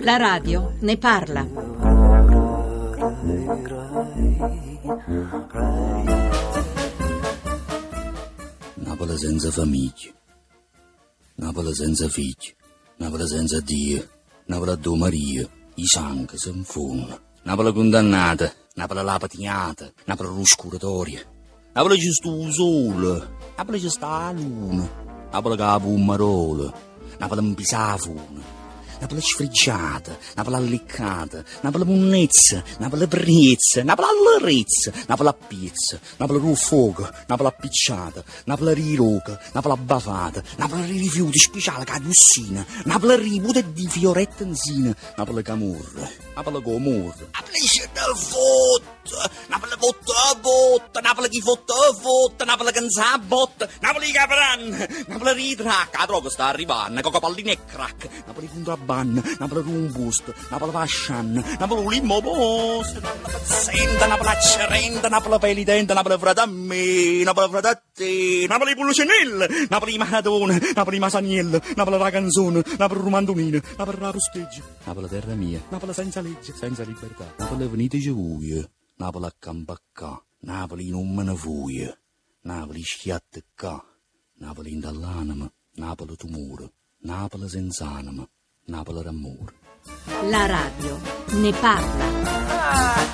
La radio ne parla. Napoli senza famiglia, Napoli senza figli, Napoli senza Dio, Napoli a Dio Maria, i sangue si infondono, Napoli condannata, Napoli la patiata, Napoli l'oscuratoria, Napoli ci sta il sole, Napoli ci sta la luna, Napoli capo un marolo, Napoli un pisafone, Napoli sfriggiata, Napoli alliccata, Napoli munnezza, Napoli prezza, Napoli all'arezza, Napoli a pizza, Napoli rufoco, Napoli appicciata, Napoli riroca, Napoli abbafata, Napoli rifiuti speciale cadussina, Napoli ripute di fioretta enzina, Napoli camorra, Napoli comorra, Napoli c'è da fotta, Napoli fotta a botta, Napoli chi fotta a fotta, Napoli canza a botta, Napoli capran, Napoli ritracca, la droga sta arrivando, coca pallina e crack, Napoli contrabbando, Napoli rumbust, Napoli vascian, Napoli limmo post, Napoli pazzenta, Napoli accerenta, Napoli pelitenta, Napoli me, Napoli te, Napoli pulcinelle, Napoli maratona, Napoli masaniello, Napoli la canzone, Napoli romandonina, Napoli la posteggia, Napoli terra mia, Napoli senza legge, senza libertà, Napoli veniteci voi, Napoli a campacca, Napoli non me ne vuoi, Napoli schiatte qua, Napoli in dall'anima, Napoli tumore, Napoli senza anima, Napoli d'amore. La radio ne parla. Ah,